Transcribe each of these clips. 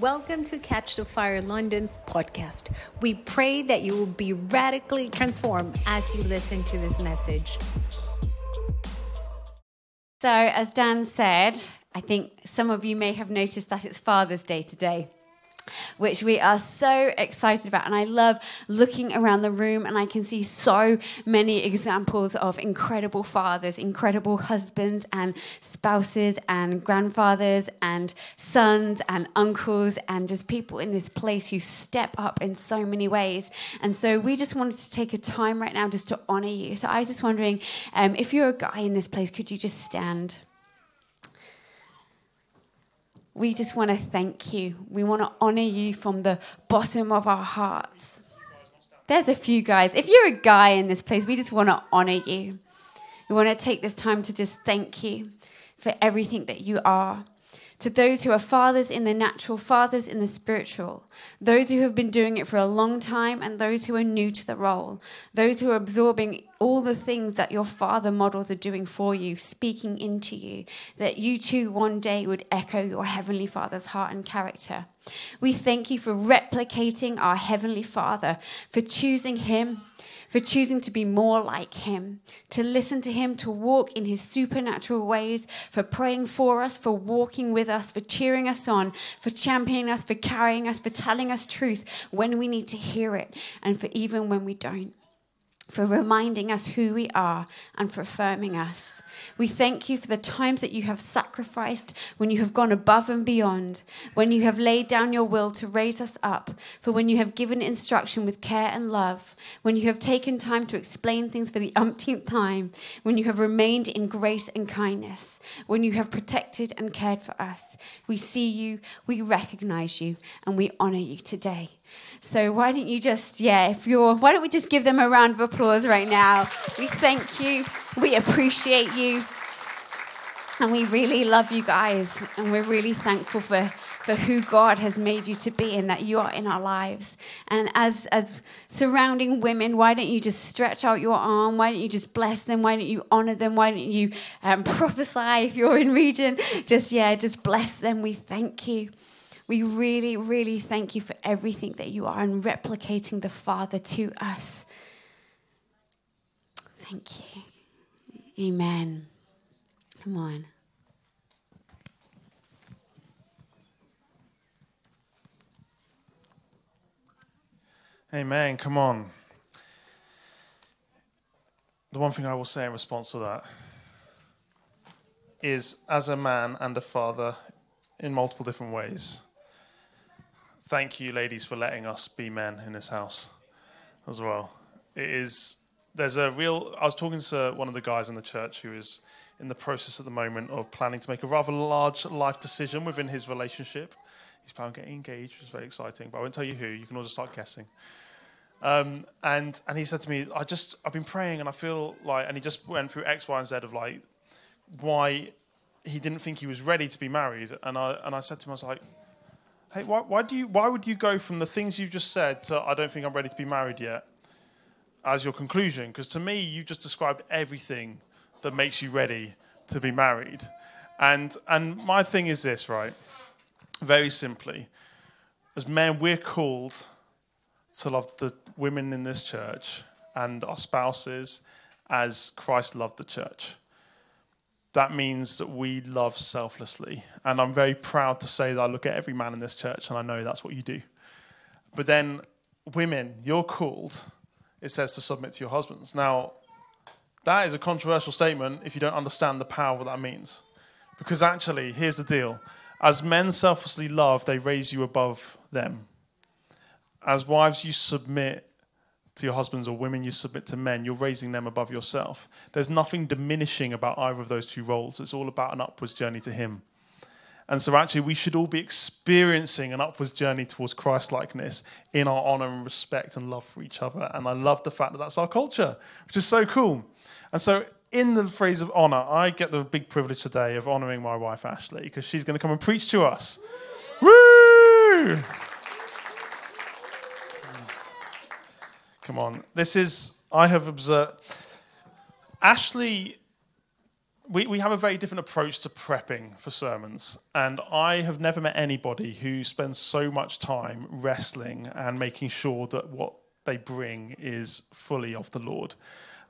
Welcome to Catch the Fire London's podcast. We pray that you will be radically transformed as you listen to this message. So, as Dan said, I think some of you may have noticed that it's Father's Day today which we are so excited about. And I love looking around the room and I can see so many examples of incredible fathers, incredible husbands and spouses and grandfathers and sons and uncles and just people in this place who step up in so many ways. And so we just wanted to take a time right now just to honor you. So I was just wondering um, if you're a guy in this place, could you just stand? We just want to thank you. We want to honor you from the bottom of our hearts. There's a few guys. If you're a guy in this place, we just want to honor you. We want to take this time to just thank you for everything that you are to those who are fathers in the natural, fathers in the spiritual, those who have been doing it for a long time, and those who are new to the role, those who are absorbing all the things that your father models are doing for you, speaking into you, that you too one day would echo your heavenly father's heart and character. We thank you for replicating our heavenly father, for choosing him for choosing to be more like Him, to listen to Him, to walk in His supernatural ways, for praying for us, for walking with us, for cheering us on, for championing us, for carrying us, for telling us truth when we need to hear it, and for even when we don't for reminding us who we are and for affirming us. We thank you for the times that you have sacrificed, when you have gone above and beyond, when you have laid down your will to raise us up, for when you have given instruction with care and love, when you have taken time to explain things for the umpteenth time, when you have remained in grace and kindness, when you have protected and cared for us. We see you, we recognize you, and we honor you today. So why don't you just, yeah, if you're, why don't we just give them a round of applause right now? We thank you, we appreciate you, and we really love you guys, and we're really thankful for for who God has made you to be and that you are in our lives. And as as surrounding women, why don't you just stretch out your arm? Why don't you just bless them? Why don't you honor them? Why don't you um, prophesy if you're in region? Just yeah, just bless them. We thank you. We really, really thank you for everything that you are and replicating the Father to us. Thank you. Amen. Come on. Amen. Come on. The one thing I will say in response to that is as a man and a father in multiple different ways, thank you, ladies, for letting us be men in this house as well. It is, there's a real, I was talking to one of the guys in the church who is in the process at the moment of planning to make a rather large life decision within his relationship. He's planning on getting engaged, which is very exciting, but I won't tell you who, you can all just start guessing. Um, and and he said to me, I just I've been praying and I feel like and he just went through X, Y, and Z of like why he didn't think he was ready to be married. And I and I said to him, I was like, Hey, why, why, do you, why would you go from the things you've just said to I don't think I'm ready to be married yet as your conclusion? Because to me, you just described everything that makes you ready to be married. And, and my thing is this, right? Very simply, as men, we're called to love the women in this church and our spouses as Christ loved the church that means that we love selflessly. And I'm very proud to say that I look at every man in this church and I know that's what you do. But then, women, you're called, it says, to submit to your husbands. Now, that is a controversial statement if you don't understand the power of what that means. Because actually, here's the deal as men selflessly love, they raise you above them. As wives, you submit to your husbands or women you submit to men, you're raising them above yourself. There's nothing diminishing about either of those two roles. It's all about an upwards journey to Him. And so, actually, we should all be experiencing an upwards journey towards Christ likeness in our honor and respect and love for each other. And I love the fact that that's our culture, which is so cool. And so, in the phrase of honor, I get the big privilege today of honoring my wife, Ashley, because she's going to come and preach to us. Woo! Come on. This is, I have observed. Ashley we, we have a very different approach to prepping for sermons. And I have never met anybody who spends so much time wrestling and making sure that what they bring is fully of the Lord.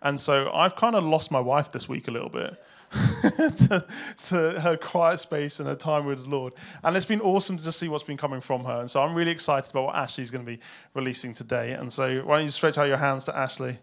And so I've kind of lost my wife this week a little bit to, to, her quiet space and her time with the Lord. And it's been awesome to see what's been coming from her. And so I'm really excited about what Ashley's going to be releasing today. And so why don't you stretch out your hands to Ashley?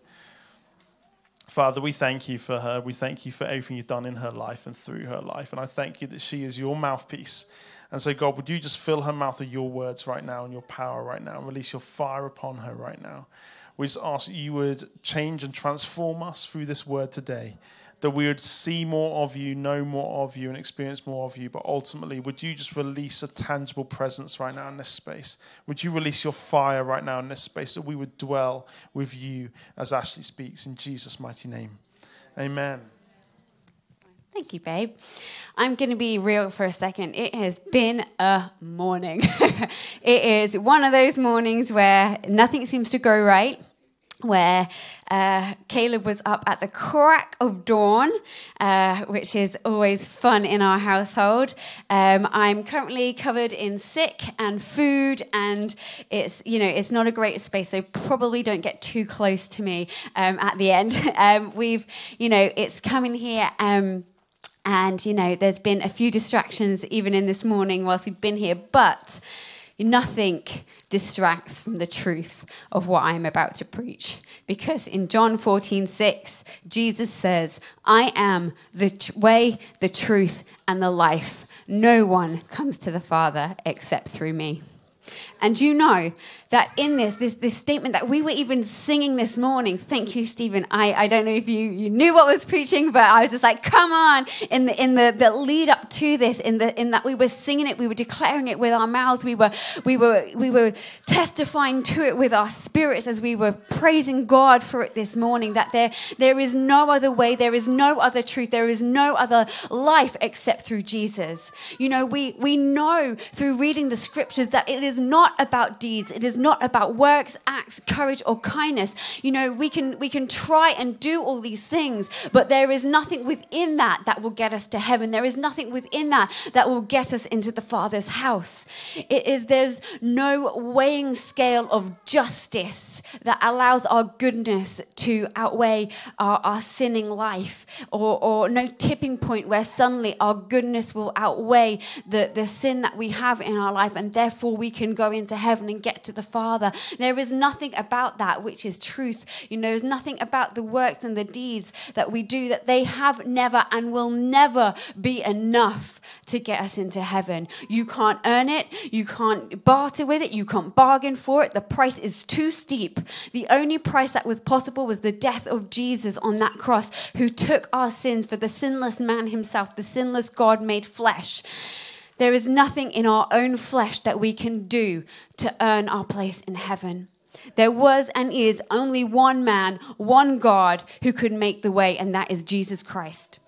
Father, we thank you for her. We thank you for everything you've done in her life and through her life. And I thank you that she is your mouthpiece. And so, God, would you just fill her mouth with your words right now and your power right now and release your fire upon her right now? We just ask that you would change and transform us through this word today that we would see more of you, know more of you, and experience more of you. But ultimately, would you just release a tangible presence right now in this space? Would you release your fire right now in this space that we would dwell with you as Ashley speaks in Jesus' mighty name? Amen. Thank you, babe. I'm going to be real for a second. It has been a morning. it is one of those mornings where nothing seems to go right where uh, Caleb was up at the crack of dawn, uh, which is always fun in our household. Um, I'm currently covered in sick and food, and it's you know it's not a great space, so probably don't get too close to me um, at the end. um, we've you know it's coming here. Um, and you know, there's been a few distractions even in this morning whilst we've been here, but nothing distracts from the truth of what I'm about to preach. Because in John 14, 6, Jesus says, I am the way, the truth, and the life. No one comes to the Father except through me. And you know that in this, this, this statement that we were even singing this morning, thank you, Stephen. I, I don't know if you, you knew what was preaching, but I was just like, come on, in the in the, the lead up to this, in the in that we were singing it, we were declaring it with our mouths, we were we were we were testifying to it with our spirits as we were praising God for it this morning, that there there is no other way, there is no other truth, there is no other life except through Jesus. You know, we we know through reading the scriptures that it is not about deeds. It is not about works, acts, courage, or kindness. You know, we can we can try and do all these things, but there is nothing within that that will get us to heaven. There is nothing within that that will get us into the Father's house. It is there's no weighing scale of justice that allows our goodness to outweigh our, our sinning life, or, or no tipping point where suddenly our goodness will outweigh the, the sin that we have in our life, and therefore we can go into heaven and get to the Father. There is nothing about that which is truth. You know, there's nothing about the works and the deeds that we do that they have never and will never be enough to get us into heaven. You can't earn it, you can't barter with it, you can't bargain for it. The price is too steep. The only price that was possible was the death of Jesus on that cross, who took our sins for the sinless man himself, the sinless God made flesh. There is nothing in our own flesh that we can do to earn our place in heaven. There was and is only one man, one God who could make the way, and that is Jesus Christ.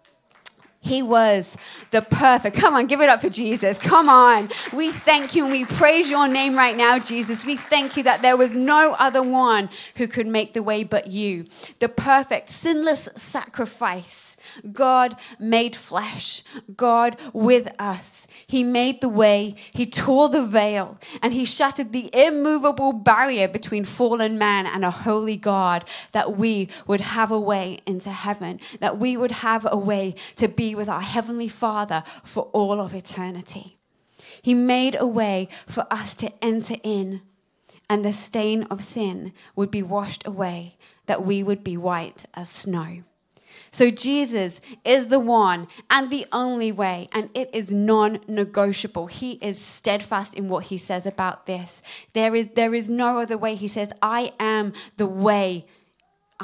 He was the perfect. Come on, give it up for Jesus. Come on. We thank you and we praise your name right now, Jesus. We thank you that there was no other one who could make the way but you. The perfect, sinless sacrifice. God made flesh. God with us. He made the way, He tore the veil, and He shattered the immovable barrier between fallen man and a holy God that we would have a way into heaven, that we would have a way to be with our Heavenly Father for all of eternity. He made a way for us to enter in, and the stain of sin would be washed away, that we would be white as snow. So Jesus is the one and the only way, and it is non negotiable. He is steadfast in what he says about this. There is, there is no other way. He says, I am the way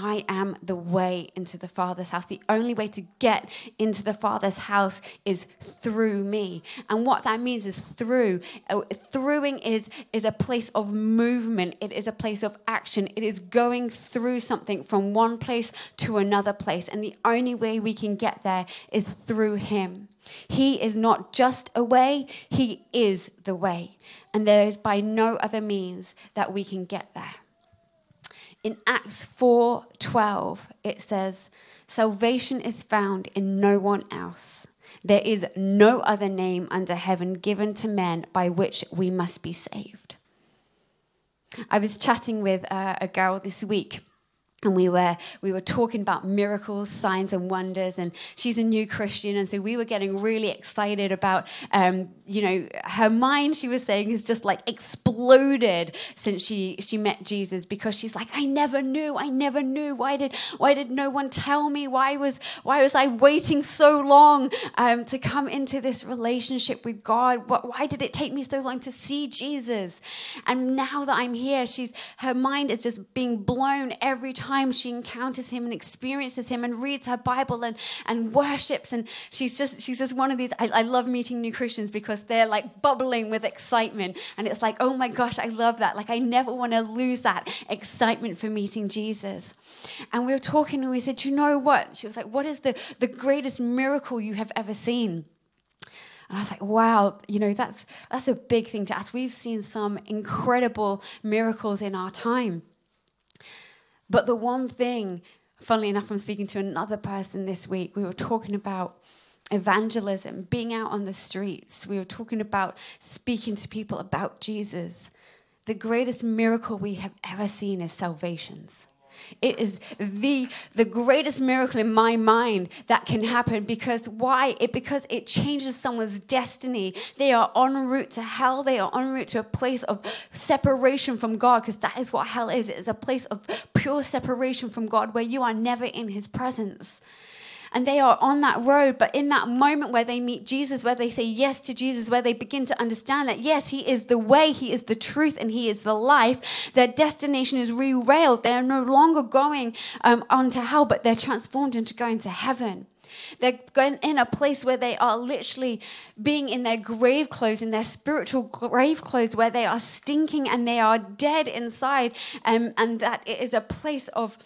I am the way into the Father's house. The only way to get into the Father's house is through me. And what that means is through. Uh, throughing is, is a place of movement, it is a place of action. It is going through something from one place to another place. And the only way we can get there is through Him. He is not just a way, He is the way. And there is by no other means that we can get there. In Acts 4:12 it says, "Salvation is found in no one else. There is no other name under heaven given to men by which we must be saved." I was chatting with uh, a girl this week and we were we were talking about miracles signs and wonders and she's a new christian and so we were getting really excited about um, you know her mind she was saying is just like exploded since she she met jesus because she's like i never knew i never knew. Why did why did no one tell me? Why was why was i waiting so long um, to come into this relationship with god? What, why did it take me so long to see jesus? And now that i'm here she's her mind is just being blown every time time she encounters him and experiences him and reads her Bible and, and worships. And she's just, she's just one of these. I, I love meeting new Christians because they're like bubbling with excitement. And it's like, oh my gosh, I love that. Like, I never want to lose that excitement for meeting Jesus. And we were talking and we said, you know what? She was like, what is the, the greatest miracle you have ever seen? And I was like, wow, you know, that's that's a big thing to ask. We've seen some incredible miracles in our time. But the one thing, funnily enough, I'm speaking to another person this week, we were talking about evangelism, being out on the streets. We were talking about speaking to people about Jesus. The greatest miracle we have ever seen is salvations. It is the, the greatest miracle in my mind that can happen because why? It because it changes someone's destiny. They are en route to hell. They are en route to a place of separation from God because that is what hell is. It is a place of pure separation from God where you are never in his presence and they are on that road. But in that moment where they meet Jesus, where they say yes to Jesus, where they begin to understand that yes, He is the way, He is the truth, and He is the life, their destination is rerailed. They are no longer going um, onto hell, but they're transformed into going to heaven. They're going in a place where they are literally being in their grave clothes, in their spiritual grave clothes, where they are stinking and they are dead inside, um, and that it is a place of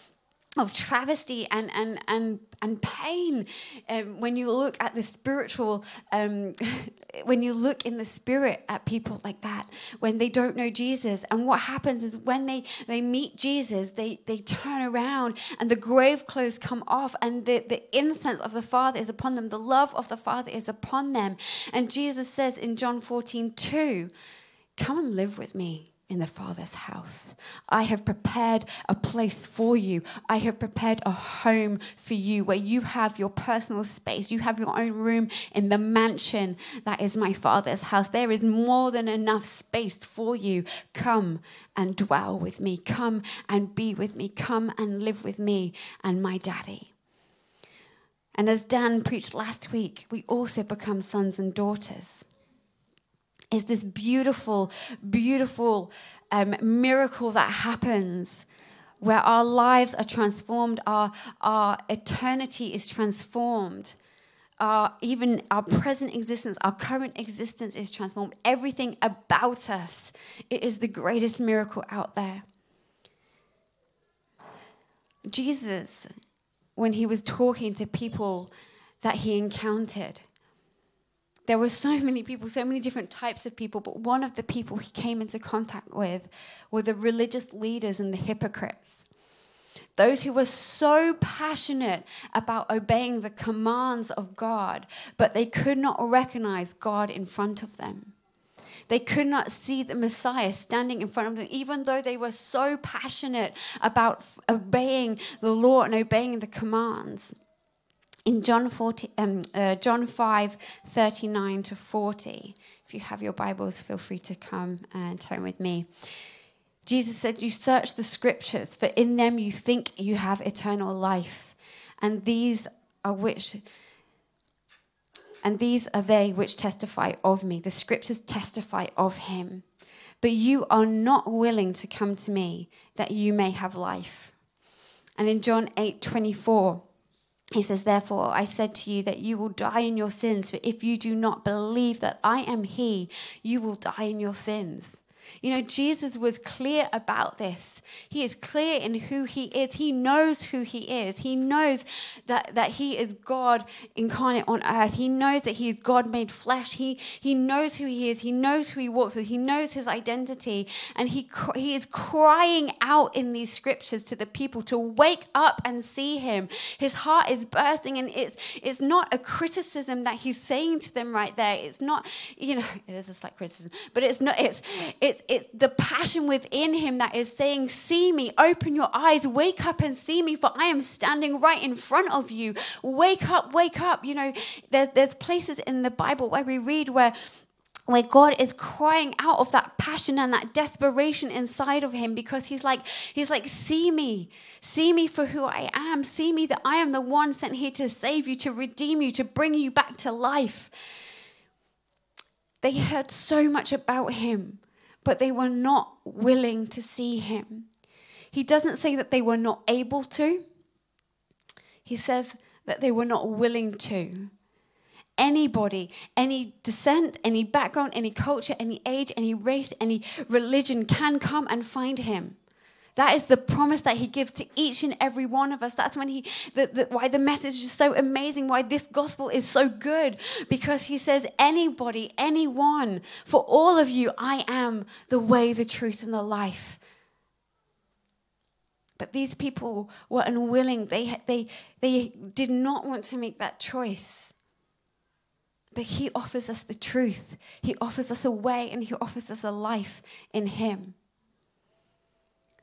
of travesty and and and and pain um, when you look at the spiritual um, when you look in the spirit at people like that when they don't know jesus. And what happens is when they they meet jesus they they turn around and the grave clothes come off and the the incense of the father is upon them. The love of the father is upon them. And jesus says in john 14 2 come and live with me in the Father's house. I have prepared a place for you. I have prepared a home for you where you have your personal space. You have your own room in the mansion that is my Father's house. There is more than enough space for you. Come and dwell with me. Come and be with me. Come and live with me and my daddy. And as Dan preached last week, we also become sons and daughters is this beautiful, beautiful um, miracle that happens where our lives are transformed, our, our eternity is transformed. Our, even our present existence, our current existence is transformed. Everything about us, it is the greatest miracle out there. Jesus, when he was talking to people that he encountered, there were so many people, so many different types of people, but one of the people he came into contact with were the religious leaders and the hypocrites. Those who were so passionate about obeying the commands of God, but they could not recognize God in front of them. They could not see the Messiah standing in front of them, even though they were so passionate about obeying the law and obeying the commands in John, 40, um, uh, John 5 39 to 40. If you have your Bibles, feel free to come and turn with me. Jesus said, You search the scriptures, for in them you think you have eternal life, and these are which. And these are they which testify of me. The scriptures testify of him. But you are not willing to come to me that you may have life. And in John 8 24, he says, Therefore, I said to you that you will die in your sins, for if you do not believe that I am He, you will die in your sins. You know, Jesus was clear about this. He is clear in who he is. He knows who he is. He knows that, that he is God incarnate on earth. He knows that he is God made flesh. He, he knows who he is. He knows who he walks with. He knows his identity. And he, he is crying out in these scriptures to the people to wake up and see him. His heart is bursting, and it's, it's not a criticism that he's saying to them right there. It's not, you know, it is a slight criticism, but it's not, it's, it's, it's the passion within him that is saying, See me, open your eyes, wake up and see me, for I am standing right in front of you. Wake up, wake up. You know, there's, there's places in the Bible where we read where where God is crying out of that passion and that desperation inside of him because he's like he's like see me see me for who I am see me that I am the one sent here to save you to redeem you to bring you back to life they heard so much about him but they were not willing to see him. He doesn't say that they were not able to, he says that they were not willing to. Anybody, any descent, any background, any culture, any age, any race, any religion can come and find him. That is the promise that he gives to each and every one of us. That's when he, the, the, why the message is so amazing, why this gospel is so good, because he says, anybody, anyone, for all of you, I am the way, the truth, and the life. But these people were unwilling. They, they, they did not want to make that choice. But he offers us the truth. He offers us a way and he offers us a life in him.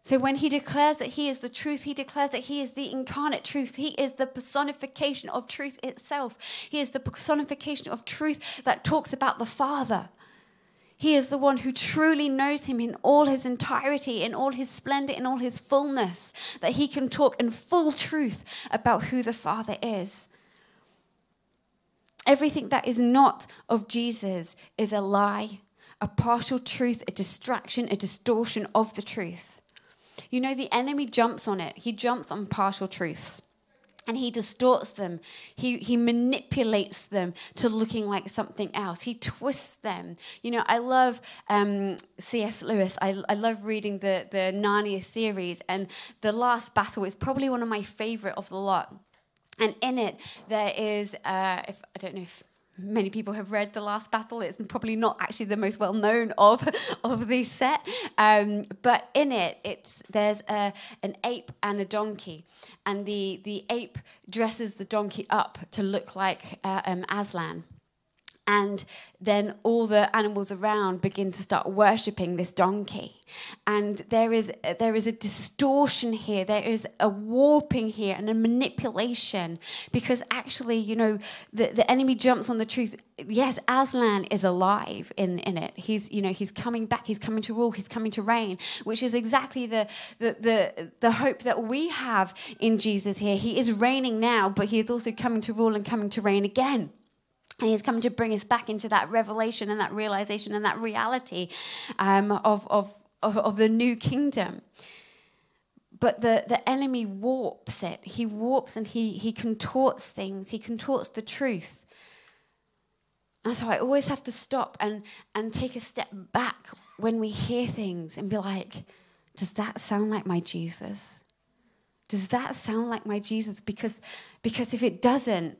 So when he declares that he is the truth, he declares that he is the incarnate truth. He is the personification of truth itself. He is the personification of truth that talks about the Father. He is the one who truly knows him in all his entirety, in all his splendor, in all his fullness, that he can talk in full truth about who the Father is. Everything that is not of Jesus is a lie, a partial truth, a distraction, a distortion of the truth. You know, the enemy jumps on it, he jumps on partial truths. And he distorts them. He, he manipulates them to looking like something else. He twists them. You know, I love um, C.S. Lewis. I, I love reading the, the Narnia series. And The Last Battle is probably one of my favorite of the lot. And in it, there is, uh, if, I don't know if many people have read The Last Battle. It's probably not actually the most well known of of the set, um, but in it, it's there's a, an ape and a donkey, and the the ape dresses the donkey up to look like uh, um, Aslan and then all the animals around begin to start worshipping this donkey. And there is there is a distortion here. There is a warping here and a manipulation because actually you know the, the enemy jumps on the truth. Yes aslan is alive in, in it. He's you know he's coming back. He's coming to rule. He's coming to reign which is exactly the the the, the hope that we have in jesus here. He is reigning now but he is also coming to rule and coming to reign again and he's come to bring us back into that revelation and that realization and that reality um, of, of, of, of the new kingdom. But the, the enemy warps it. He warps and he, he contorts things, he contorts the truth. And so I always have to stop and, and take a step back when we hear things and be like, does that sound like my Jesus? Does that sound like my Jesus? Because, because if it doesn't,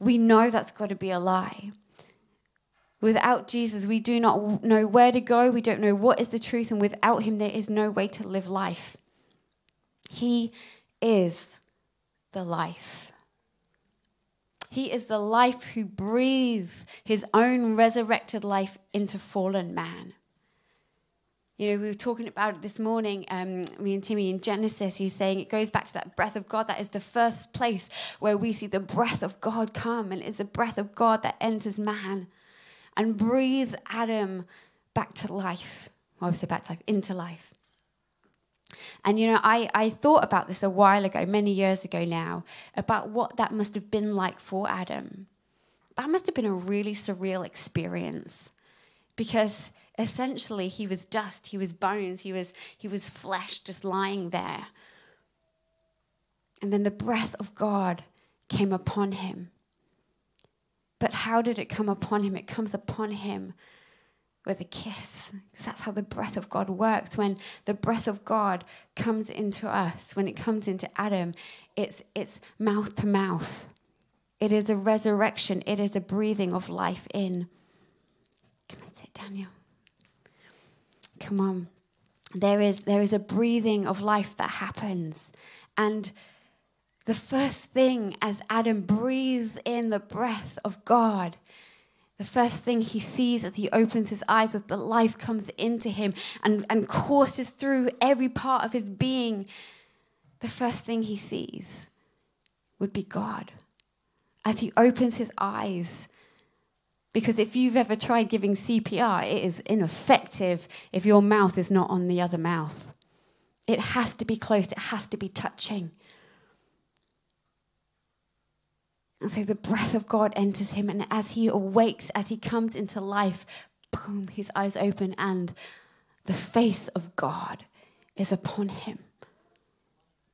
we know that's got to be a lie. Without Jesus, we do not know where to go. We don't know what is the truth. And without him, there is no way to live life. He is the life. He is the life who breathes his own resurrected life into fallen man. You know, we were talking about it this morning, um, me and Timmy in Genesis. He's saying it goes back to that breath of God. That is the first place where we see the breath of God come, and it's the breath of God that enters man and breathes Adam back to life. Well, I say back to life, into life. And you know, I, I thought about this a while ago, many years ago now, about what that must have been like for Adam. That must have been a really surreal experience because essentially he was dust, he was bones, he was, he was flesh just lying there. And then the breath of God came upon him. But how did it come upon him? It comes upon him with a kiss. Because that's how the breath of God works. When the breath of God comes into us, when it comes into Adam, it's, it's mouth to mouth. It is a resurrection, it is a breathing of life in. Come and sit, Daniel. Come on. There is, there is a breathing of life that happens. And the first thing as Adam breathes in the breath of God, the first thing he sees as he opens his eyes as the life comes into him and, and courses through every part of his being, the first thing he sees would be God. As he opens his eyes, because if you've ever tried giving CPR, it is ineffective if your mouth is not on the other mouth. It has to be close, it has to be touching. And so the breath of God enters him, and as he awakes, as he comes into life, boom, his eyes open, and the face of God is upon him.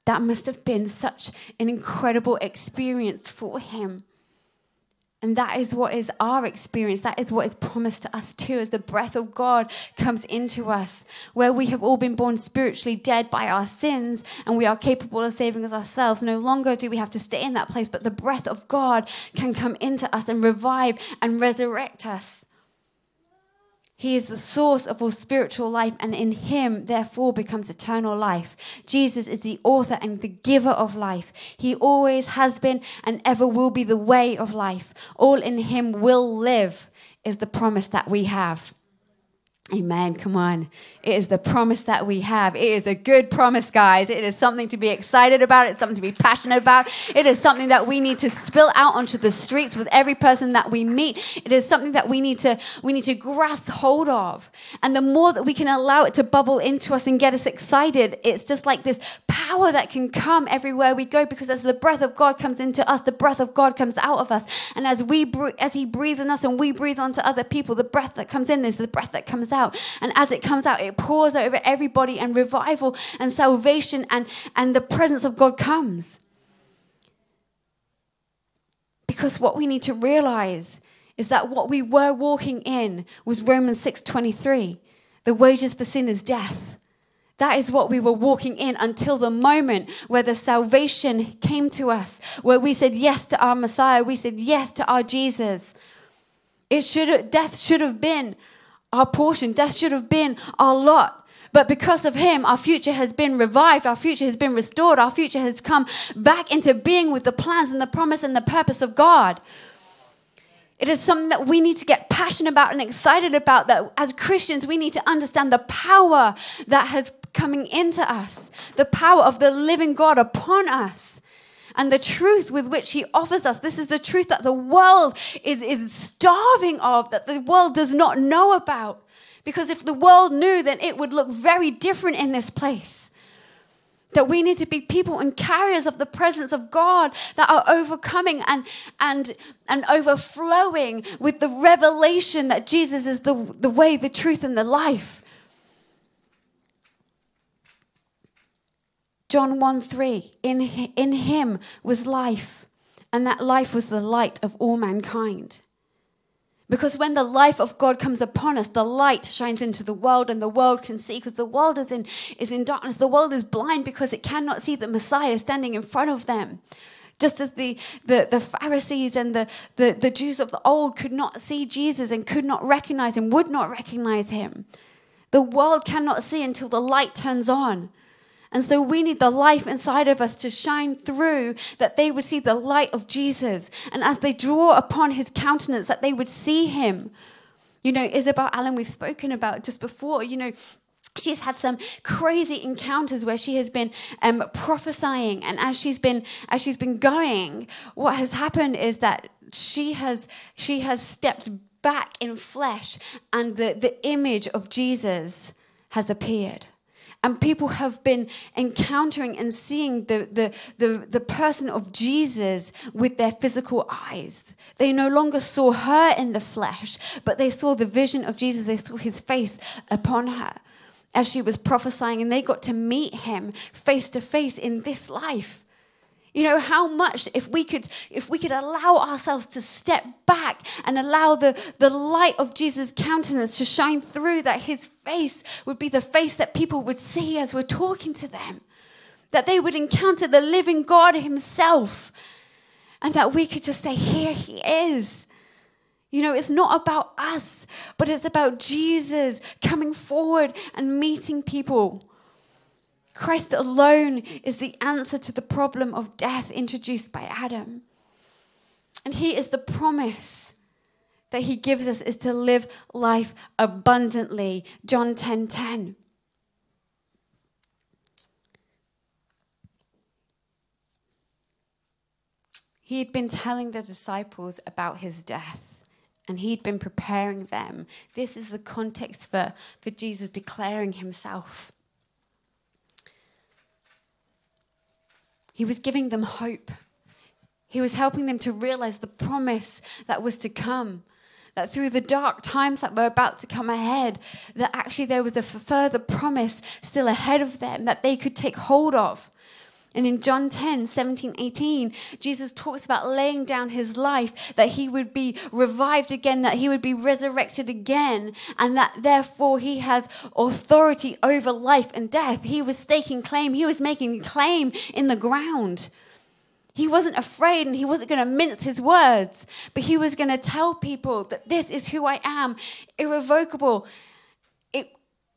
That must have been such an incredible experience for him. And that is what is our experience. That is what is promised to us too, as the breath of God comes into us, where we have all been born spiritually dead by our sins and we are capable of saving us ourselves. No longer do we have to stay in that place, but the breath of God can come into us and revive and resurrect us. He is the source of all spiritual life, and in him, therefore, becomes eternal life. Jesus is the author and the giver of life. He always has been and ever will be the way of life. All in him will live, is the promise that we have. Amen. Come on. It is the promise that we have. It is a good promise, guys. It is something to be excited about. It's something to be passionate about. It is something that we need to spill out onto the streets with every person that we meet. It is something that we need to we need to grasp hold of. And the more that we can allow it to bubble into us and get us excited, it's just like this power that can come everywhere we go because as the breath of God comes into us, the breath of God comes out of us. And as we as he breathes in us and we breathe onto other people, the breath that comes in is the breath that comes out. And as it comes out, it pours over everybody, and revival and salvation and, and the presence of God comes. Because what we need to realize is that what we were walking in was Romans 6:23. The wages for sin is death. That is what we were walking in until the moment where the salvation came to us, where we said yes to our Messiah, we said yes to our Jesus. It should death should have been our portion. Death should have been our lot. But because of him, our future has been revived, our future has been restored, our future has come back into being with the plans and the promise and the purpose of God. It is something that we need to get passionate about and excited about. That as Christians, we need to understand the power that has coming into us, the power of the living God upon us and the truth with which he offers us. This is the truth that the world is, is starving of, that the world does not know about. Because if the world knew, then it would look very different in this place. That we need to be people and carriers of the presence of God that are overcoming and, and, and overflowing with the revelation that Jesus is the, the way, the truth, and the life. John 1 3, in, in him was life, and that life was the light of all mankind. Because when the life of God comes upon us, the light shines into the world and the world can see because the world is in, is in darkness. The world is blind because it cannot see the Messiah standing in front of them. Just as the, the, the Pharisees and the, the, the Jews of the old could not see Jesus and could not recognize him, would not recognize him. The world cannot see until the light turns on. And so we need the life inside of us to shine through that they would see the light of Jesus. And as they draw upon his countenance, that they would see him. You know, Isabel Allum, we've spoken about just before, you know, she's had some crazy encounters where she has been um, prophesying and as she's been as she's been going what has happened is that she has she has stepped back in flesh and the, the image of jesus has appeared and people have been encountering and seeing the, the, the, the person of Jesus with their physical eyes. They no longer saw her in the flesh, but they saw the vision of Jesus. They saw his face upon her as she was prophesying, and they got to meet him face to face in this life. You know how much if we could if we could allow ourselves to step back and allow the, the light of Jesus' countenance to shine through that his face would be the face that people would see as we're talking to them. That they would encounter the living God himself. And that we could just say, Here he is. You know, it's not about us, but it's about Jesus coming forward and meeting people. Christ alone is the answer to the problem of death introduced by Adam. And he is the promise that he gives us is to live life abundantly. John 10:10. 10, 10. He had been telling the disciples about his death and he'd been preparing them. This is the context for, for Jesus declaring himself. He was giving them hope. He was helping them to realize the promise that was to come. That through the dark times that were about to come ahead, that actually there was a further promise still ahead of them that they could take hold of. And in John 10, 17, 18, Jesus talks about laying down his life, that he would be revived again, that he would be resurrected again, and that therefore he has authority over life and death. He was staking claim, he was making claim in the ground. He wasn't afraid and he wasn't going to mince his words, but he was going to tell people that this is who I am, irrevocable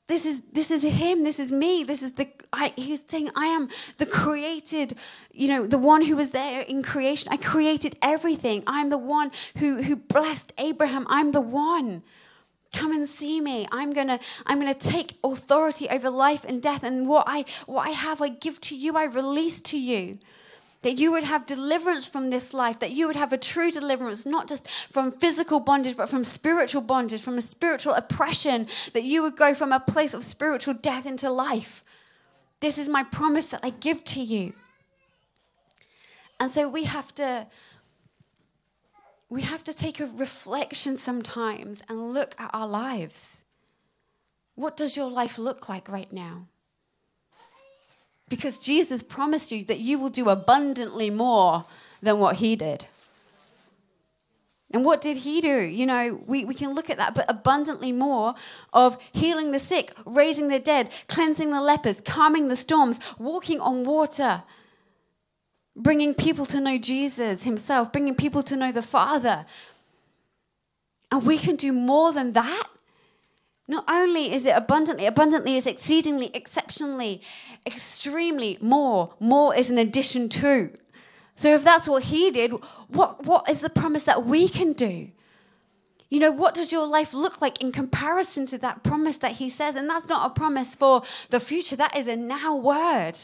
this is this is him this is me this is the I, he's saying i am the created you know the one who was there in creation. I created everything. I'm the one who who blessed abraham. I'm the one. Come and see me. I'm gonna i'm gonna take authority over life and death. And what i what i have i give to you. I release to you that you would have deliverance from this life, that you would have a true deliverance, not just from physical bondage, but from spiritual bondage, from a spiritual oppression, that you would go from a place of spiritual death into life. This is my promise that I give to you. And so we have to we have to take a reflection sometimes and look at our lives. What does your life look like right now? Because Jesus promised you that you will do abundantly more than what he did. And what did he do? You know, we, we can look at that, but abundantly more of healing the sick, raising the dead, cleansing the lepers, calming the storms, walking on water, bringing people to know Jesus himself, bringing people to know the Father. And we can do more than that. Not only is it abundantly, abundantly is exceedingly, exceptionally, extremely more. More is an addition to. So if that's what he did, what, what is the promise that we can do? You know, what does your life look like in comparison to that promise that he says? And that's not a promise for the future, that is a now word.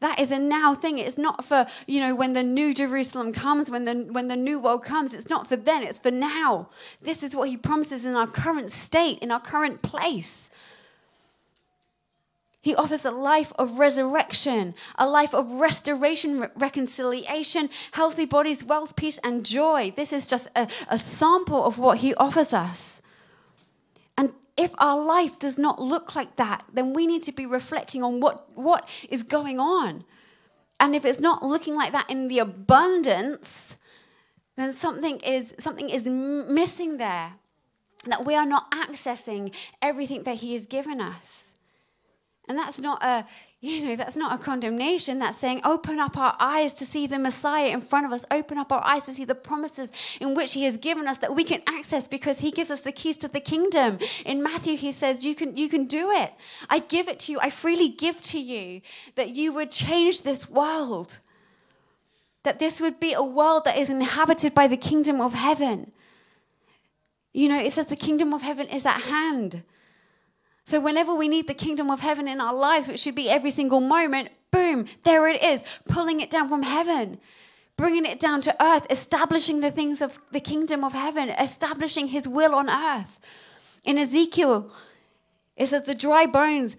That is a now thing. It's not for, you know, when the new Jerusalem comes, when the, when the new world comes. It's not for then, it's for now. This is what he promises in our current state, in our current place. He offers a life of resurrection, a life of restoration, re- reconciliation, healthy bodies, wealth, peace, and joy. This is just a, a sample of what he offers us. If our life does not look like that, then we need to be reflecting on what, what is going on. And if it's not looking like that in the abundance, then something is, something is missing there. That we are not accessing everything that He has given us. And that's not a, you know, that's not a condemnation. That's saying, open up our eyes to see the Messiah in front of us. Open up our eyes to see the promises in which He has given us that we can access because He gives us the keys to the kingdom. In Matthew, He says, you can, you can do it. I give it to you. I freely give to you that you would change this world. That this would be a world that is inhabited by the kingdom of heaven. You know, it says the kingdom of heaven is at hand. So, whenever we need the kingdom of heaven in our lives, which should be every single moment, boom, there it is, pulling it down from heaven, bringing it down to earth, establishing the things of the kingdom of heaven, establishing his will on earth. In Ezekiel, it says the dry bones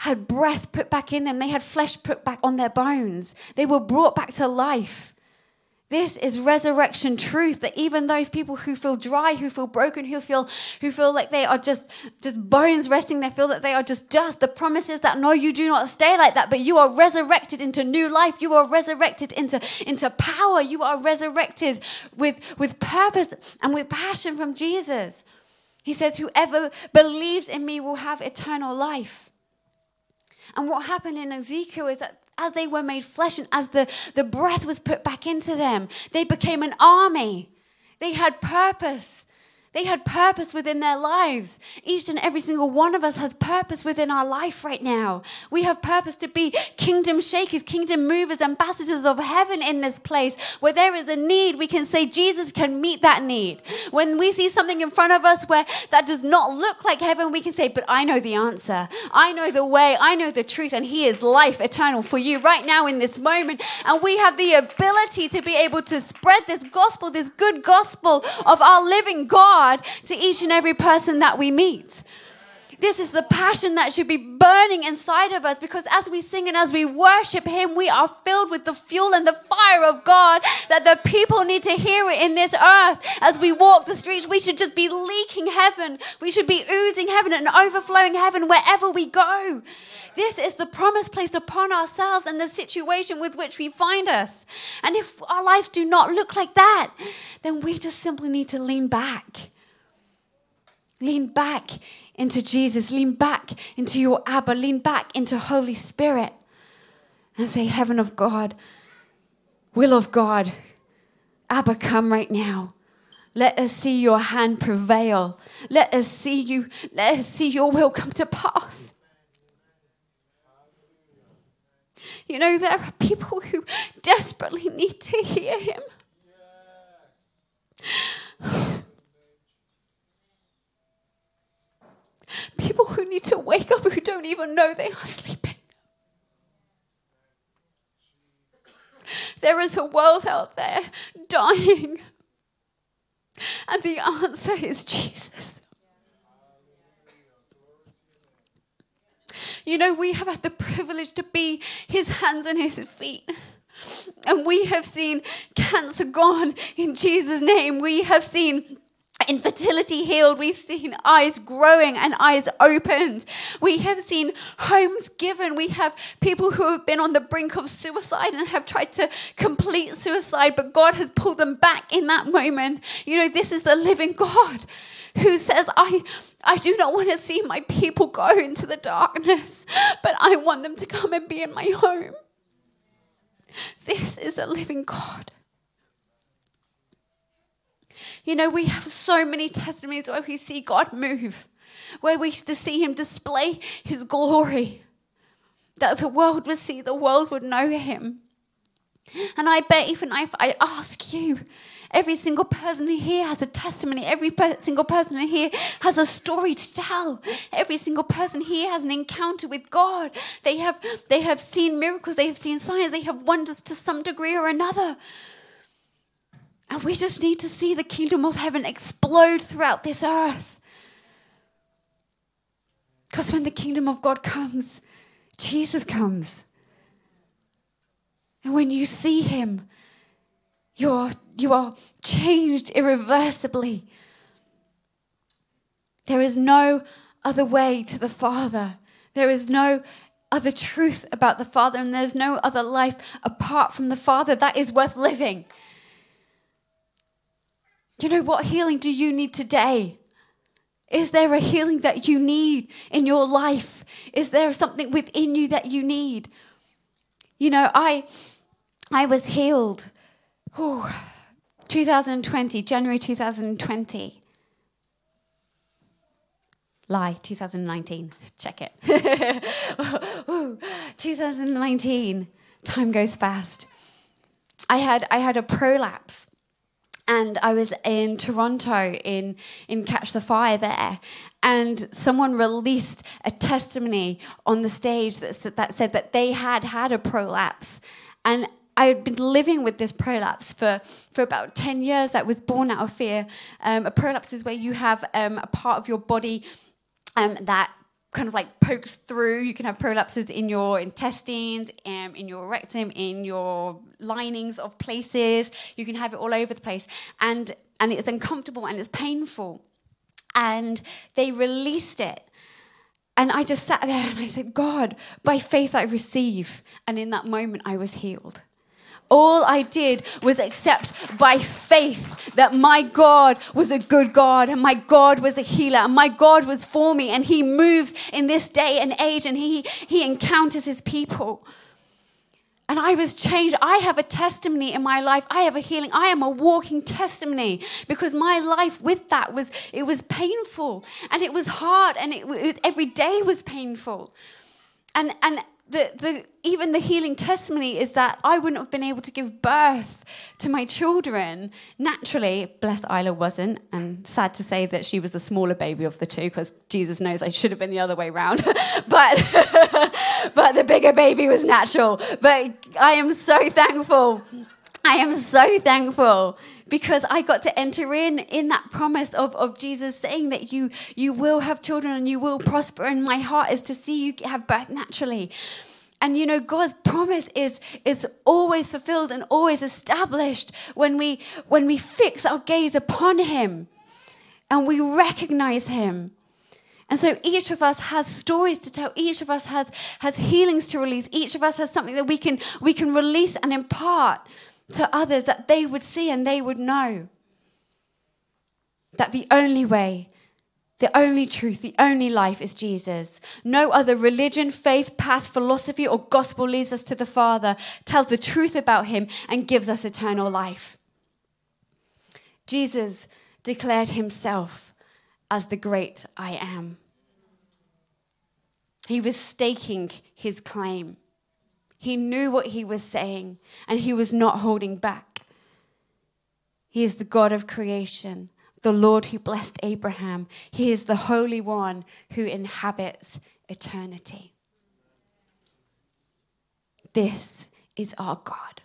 had breath put back in them, they had flesh put back on their bones, they were brought back to life. This is resurrection truth that even those people who feel dry, who feel broken, who feel who feel like they are just just bones resting, they feel that they are just dust. The promise is that no, you do not stay like that, but you are resurrected into new life. You are resurrected into, into power. You are resurrected with, with purpose and with passion from Jesus. He says, Whoever believes in me will have eternal life. And what happened in Ezekiel is that as they were made flesh and as the, the breath was put back into them, they became an army. They had purpose. They had purpose within their lives. Each and every single one of us has purpose within our life right now. We have purpose to be kingdom shakers, kingdom movers, ambassadors of heaven in this place. Where there is a need, we can say Jesus can meet that need. When we see something in front of us where that does not look like heaven, we can say, But I know the answer. I know the way. I know the truth. And He is life eternal for you right now in this moment. And we have the ability to be able to spread this gospel, this good gospel of our living God God to each and every person that we meet. This is the passion that should be burning inside of us because as we sing and as we worship Him, we are filled with the fuel and the fire of God that the people need to hear it in this earth. As we walk the streets, we should just be leaking heaven. We should be oozing heaven and overflowing heaven wherever we go. This is the promise placed upon ourselves and the situation with which we find us. And if our lives do not look like that, then we just simply need to lean back Lean back into Jesus. Lean back into your Abba. Lean back into Holy Spirit and say, Heaven of God, will of God, Abba, come right now. Let us see your hand prevail. Let us see you, let us see your will come to pass. You know, there are people who desperately need to hear him. Yes. People who need to wake up who don't even know they are sleeping. There is a world out there dying. And the answer is Jesus. You know, we have had the privilege to be his hands and his feet. And we have seen cancer gone in Jesus' name. We have seen infertility healed. We've seen eyes growing and eyes opened. We have seen homes given. We have people who have been on the brink of suicide and have tried to complete suicide, but God has pulled them back in that moment. You know, this is the living God who says, I, I do not want to see my people go into the darkness, but I want them to come and be in my home. This is a living God. You know, we have so many testimonies where we see God move, where we to see Him display His glory, that the world would see, the world would know Him. And I bet even if I ask you, every single person here has a testimony. Every per- single person here has a story to tell. Every single person here has an encounter with God. They have, they have seen miracles, they have seen signs, they have wonders to some degree or another. And we just need to see the kingdom of heaven explode throughout this earth. Because when the kingdom of God comes, Jesus comes. And when you see him, you are, you are changed irreversibly. There is no other way to the Father. There is no other truth about the Father, and there's no other life apart from the Father that is worth living. You know, what healing do you need today? Is there a healing that you need in your life? Is there something within you that you need? You know, I I was healed. Whew, 2020, January 2020. Lie, 2019. Check it. 2019. Time goes fast. I had I had a prolapse and I was in Toronto in in Catch the Fire there, and someone released a testimony on the stage that said, that said that they had had a prolapse, and I had been living with this prolapse for, for about 10 years that was born out of fear. Um, a prolapse is where you have um, a part of your body um, that kind of like pokes through. You can have prolapses in your intestines, um, in your rectum, in your linings of places. You can have it all over the place. And, and it's uncomfortable and it's painful. And they released it. And I just sat there and I said, God, by faith I receive. And in that moment, I was healed. All I did was accept by faith that my God was a good God and my God was a healer and my God was for me and He moves in this day and age and He, he encounters His people. And I was changed. I have a testimony in my life. I have a healing. I am a walking testimony because my life with that was it was painful and it was hard and it, it every day was painful. And and the, the, even the healing testimony is that I wouldn't have been able to give birth to my children naturally. Blessed Isla wasn't, and sad to say that she was the smaller baby of the two because Jesus knows I should have been the other way around. but, but the bigger baby was natural. But I am so thankful. I am so thankful because I got to enter in in that promise of, of Jesus saying that you you will have children and you will prosper and my heart is to see you have birth naturally. And you know God's promise is is always fulfilled and always established when we when we fix our gaze upon him and we recognize him. And so each of us has stories to tell. Each of us has, has healings to release. Each of us has something that we can, we can release and impart to others that they would see and they would know that the only way, the only truth, the only life is Jesus. No other religion, faith, path, philosophy, or gospel leads us to the Father, tells the truth about Him, and gives us eternal life. Jesus declared Himself as the great I am. He was staking his claim. He knew what he was saying and he was not holding back. He is the God of creation, the Lord who blessed Abraham. He is the Holy One who inhabits eternity. This is our God.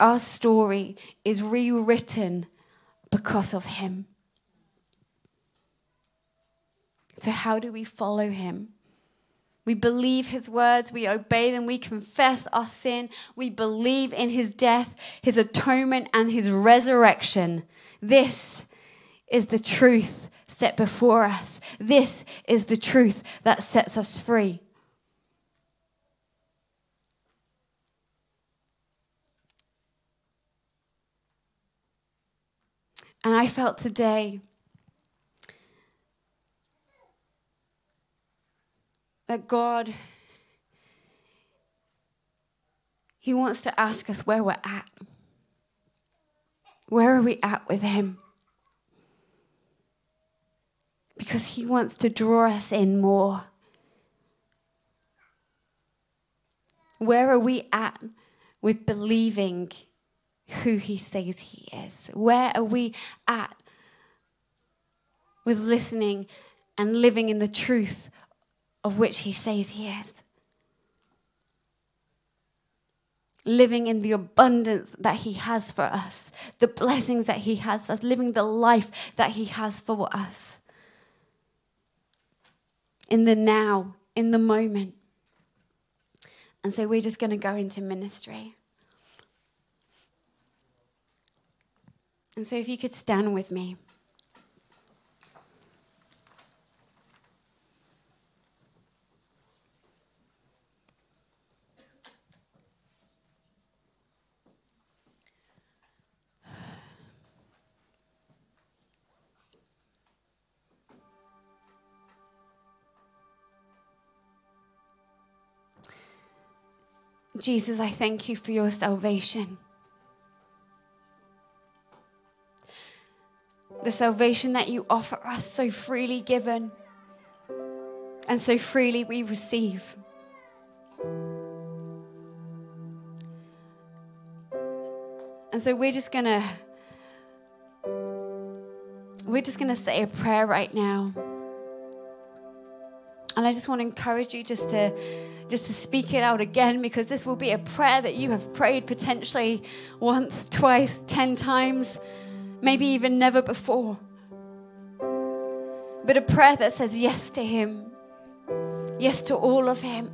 Our story is rewritten because of Him. So, how do we follow Him? We believe his words, we obey them, we confess our sin, we believe in his death, his atonement, and his resurrection. This is the truth set before us. This is the truth that sets us free. And I felt today that God, He wants to ask us where we're at. Where are we at with Him? Because He wants to draw us in more. Where are we at with believing who He says He is? Where are we at with listening and living in the truth of which he says he is. Living in the abundance that he has for us, the blessings that he has for us, living the life that he has for us. In the now, in the moment. And so we're just going to go into ministry. And so if you could stand with me. Jesus, I thank you for your salvation. The salvation that you offer us so freely given and so freely we receive. And so we're just going to we're just going to say a prayer right now. And I just want to encourage you just to just to speak it out again because this will be a prayer that you have prayed potentially once, twice, ten times, maybe even never before. but a prayer that says yes to Him, yes to all of Him.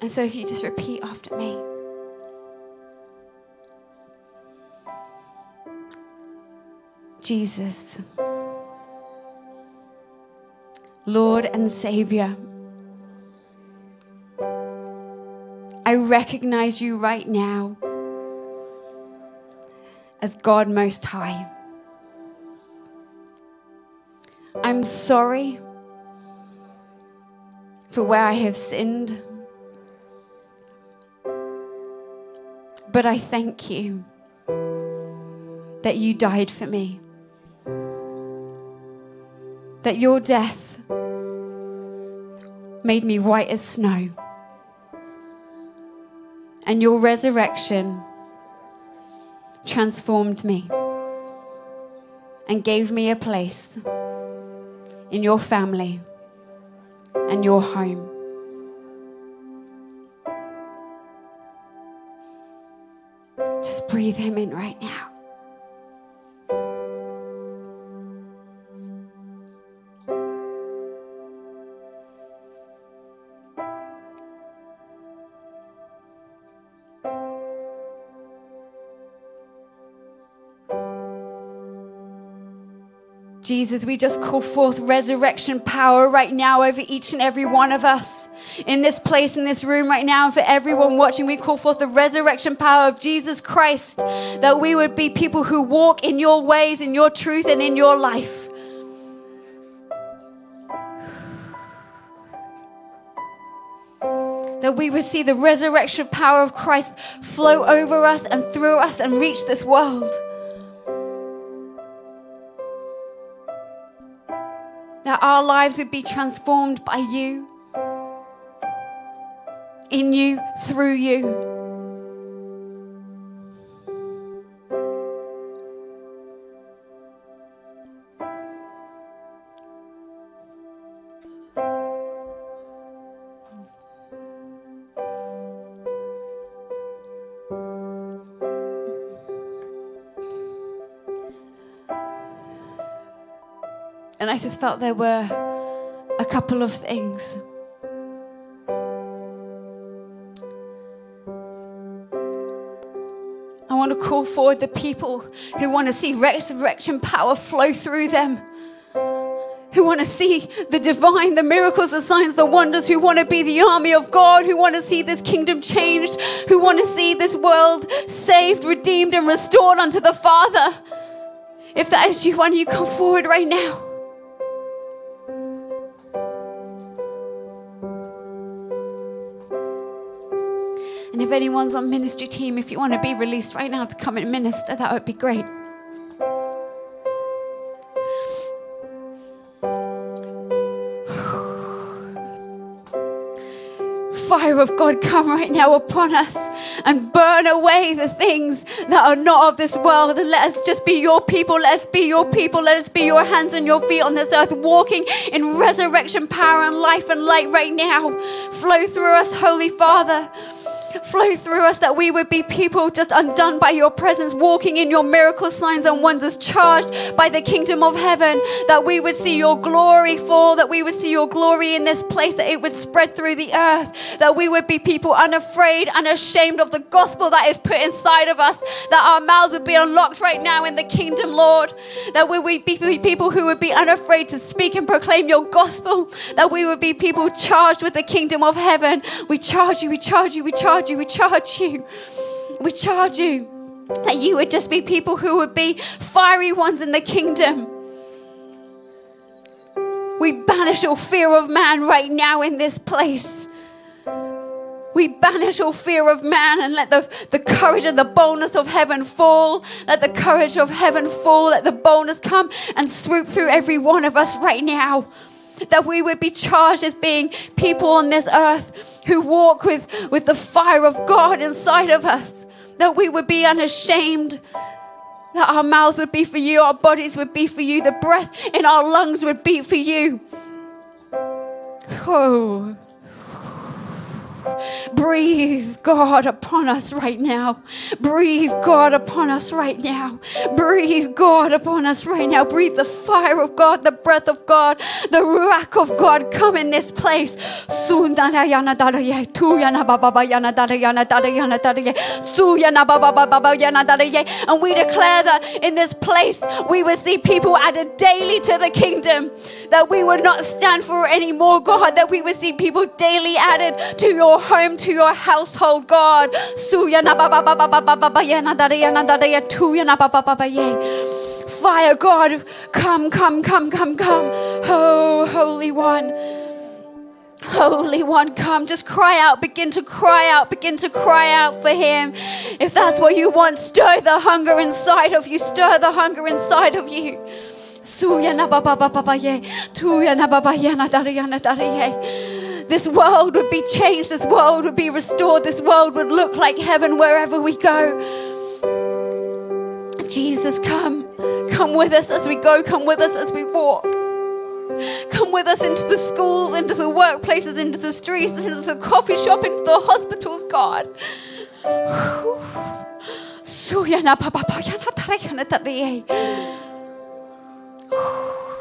And so, if you just repeat after me Jesus, Lord and Savior, I recognize you right now as God Most High. I'm sorry for where I have sinned. But I thank you that you died for me. That your death made me white as snow. And your resurrection transformed me and gave me a place in your family and your home. Just breathe him in right now. Jesus, we just call forth resurrection power right now over each and every one of us in this place, in this room right now, and for everyone watching. We call forth the resurrection power of Jesus Christ that we would be people who walk in your ways, in your truth, and in your life. That we would see the resurrection power of Christ flow over us and through us and reach this world. Our lives would be transformed by you, in you, through you. I just felt there were a couple of things. I want to call forward the people who want to see resurrection power flow through them. Who want to see the divine, the miracles, the signs, the wonders, who want to be the army of God, who want to see this kingdom changed, who want to see this world saved, redeemed, and restored unto the Father. If that is you, why don't you come forward right now? Anyone's on ministry team, if you want to be released right now to come and minister, that would be great. Fire of God, come right now upon us and burn away the things that are not of this world. And let us just be your people. Let us be your people. Let us be your hands and your feet on this earth, walking in resurrection power and life and light right now. Flow through us, Holy Father flow through us, that we would be people just undone by your presence, walking in your miracle signs and wonders, charged by the kingdom of heaven, that we would see your glory fall, that we would see your glory in this place, that it would spread through the earth, that we would be people unafraid, unashamed of the gospel that is put inside of us, that our mouths would be unlocked right now in the kingdom, Lord, that we would be people who would be unafraid to speak and proclaim your gospel, that we would be people charged with the kingdom of heaven. We charge you, we charge you, we charge you, we charge you, we charge you that you would just be people who would be fiery ones in the kingdom. We banish all fear of man right now in this place. We banish all fear of man and let the, the courage and the boldness of heaven fall. Let the courage of heaven fall. Let the boldness come and swoop through every one of us right now that we would be charged as being people on this earth who walk with, with the fire of God inside of us, that we would be unashamed, that our mouths would be for you, our bodies would be for you, the breath in our lungs would beat for you. Oh. Breathe, God, upon us right now. Breathe, God, upon us right now. Breathe, God, upon us right now. Breathe the fire of God, the breath of God, the ruach of God. Come in this place. And we declare that in this place we will see people added daily to the kingdom, that we would not stand for anymore, God, that we would see people daily added to your home, to your household, God. Ye. Fire, God, come, come, come, come, come. Oh, Holy One. Holy One, come. Just cry out. Begin to cry out. Begin to cry out for Him. If that's what you want, stir the hunger inside of you. Stir the hunger inside of you. Suyana baba baba ye. Tuyana baba yana darayana daraye. This world would be changed. This world would be restored. This world would look like heaven wherever we go. Jesus, come. Come with us as we go. Come with us as we walk. Come with us into the schools, into the workplaces, into the streets, into the coffee shop, into the hospitals, God.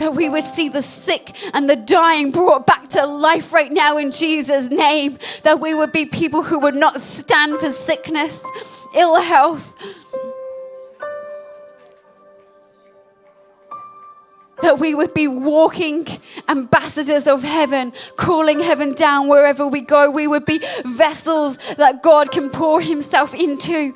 that we would see the sick and the dying brought back to life right now in Jesus' name. That we would be people who would not stand for sickness, ill health. That we would be walking ambassadors of heaven, calling heaven down wherever we go. We would be vessels that God can pour Himself into.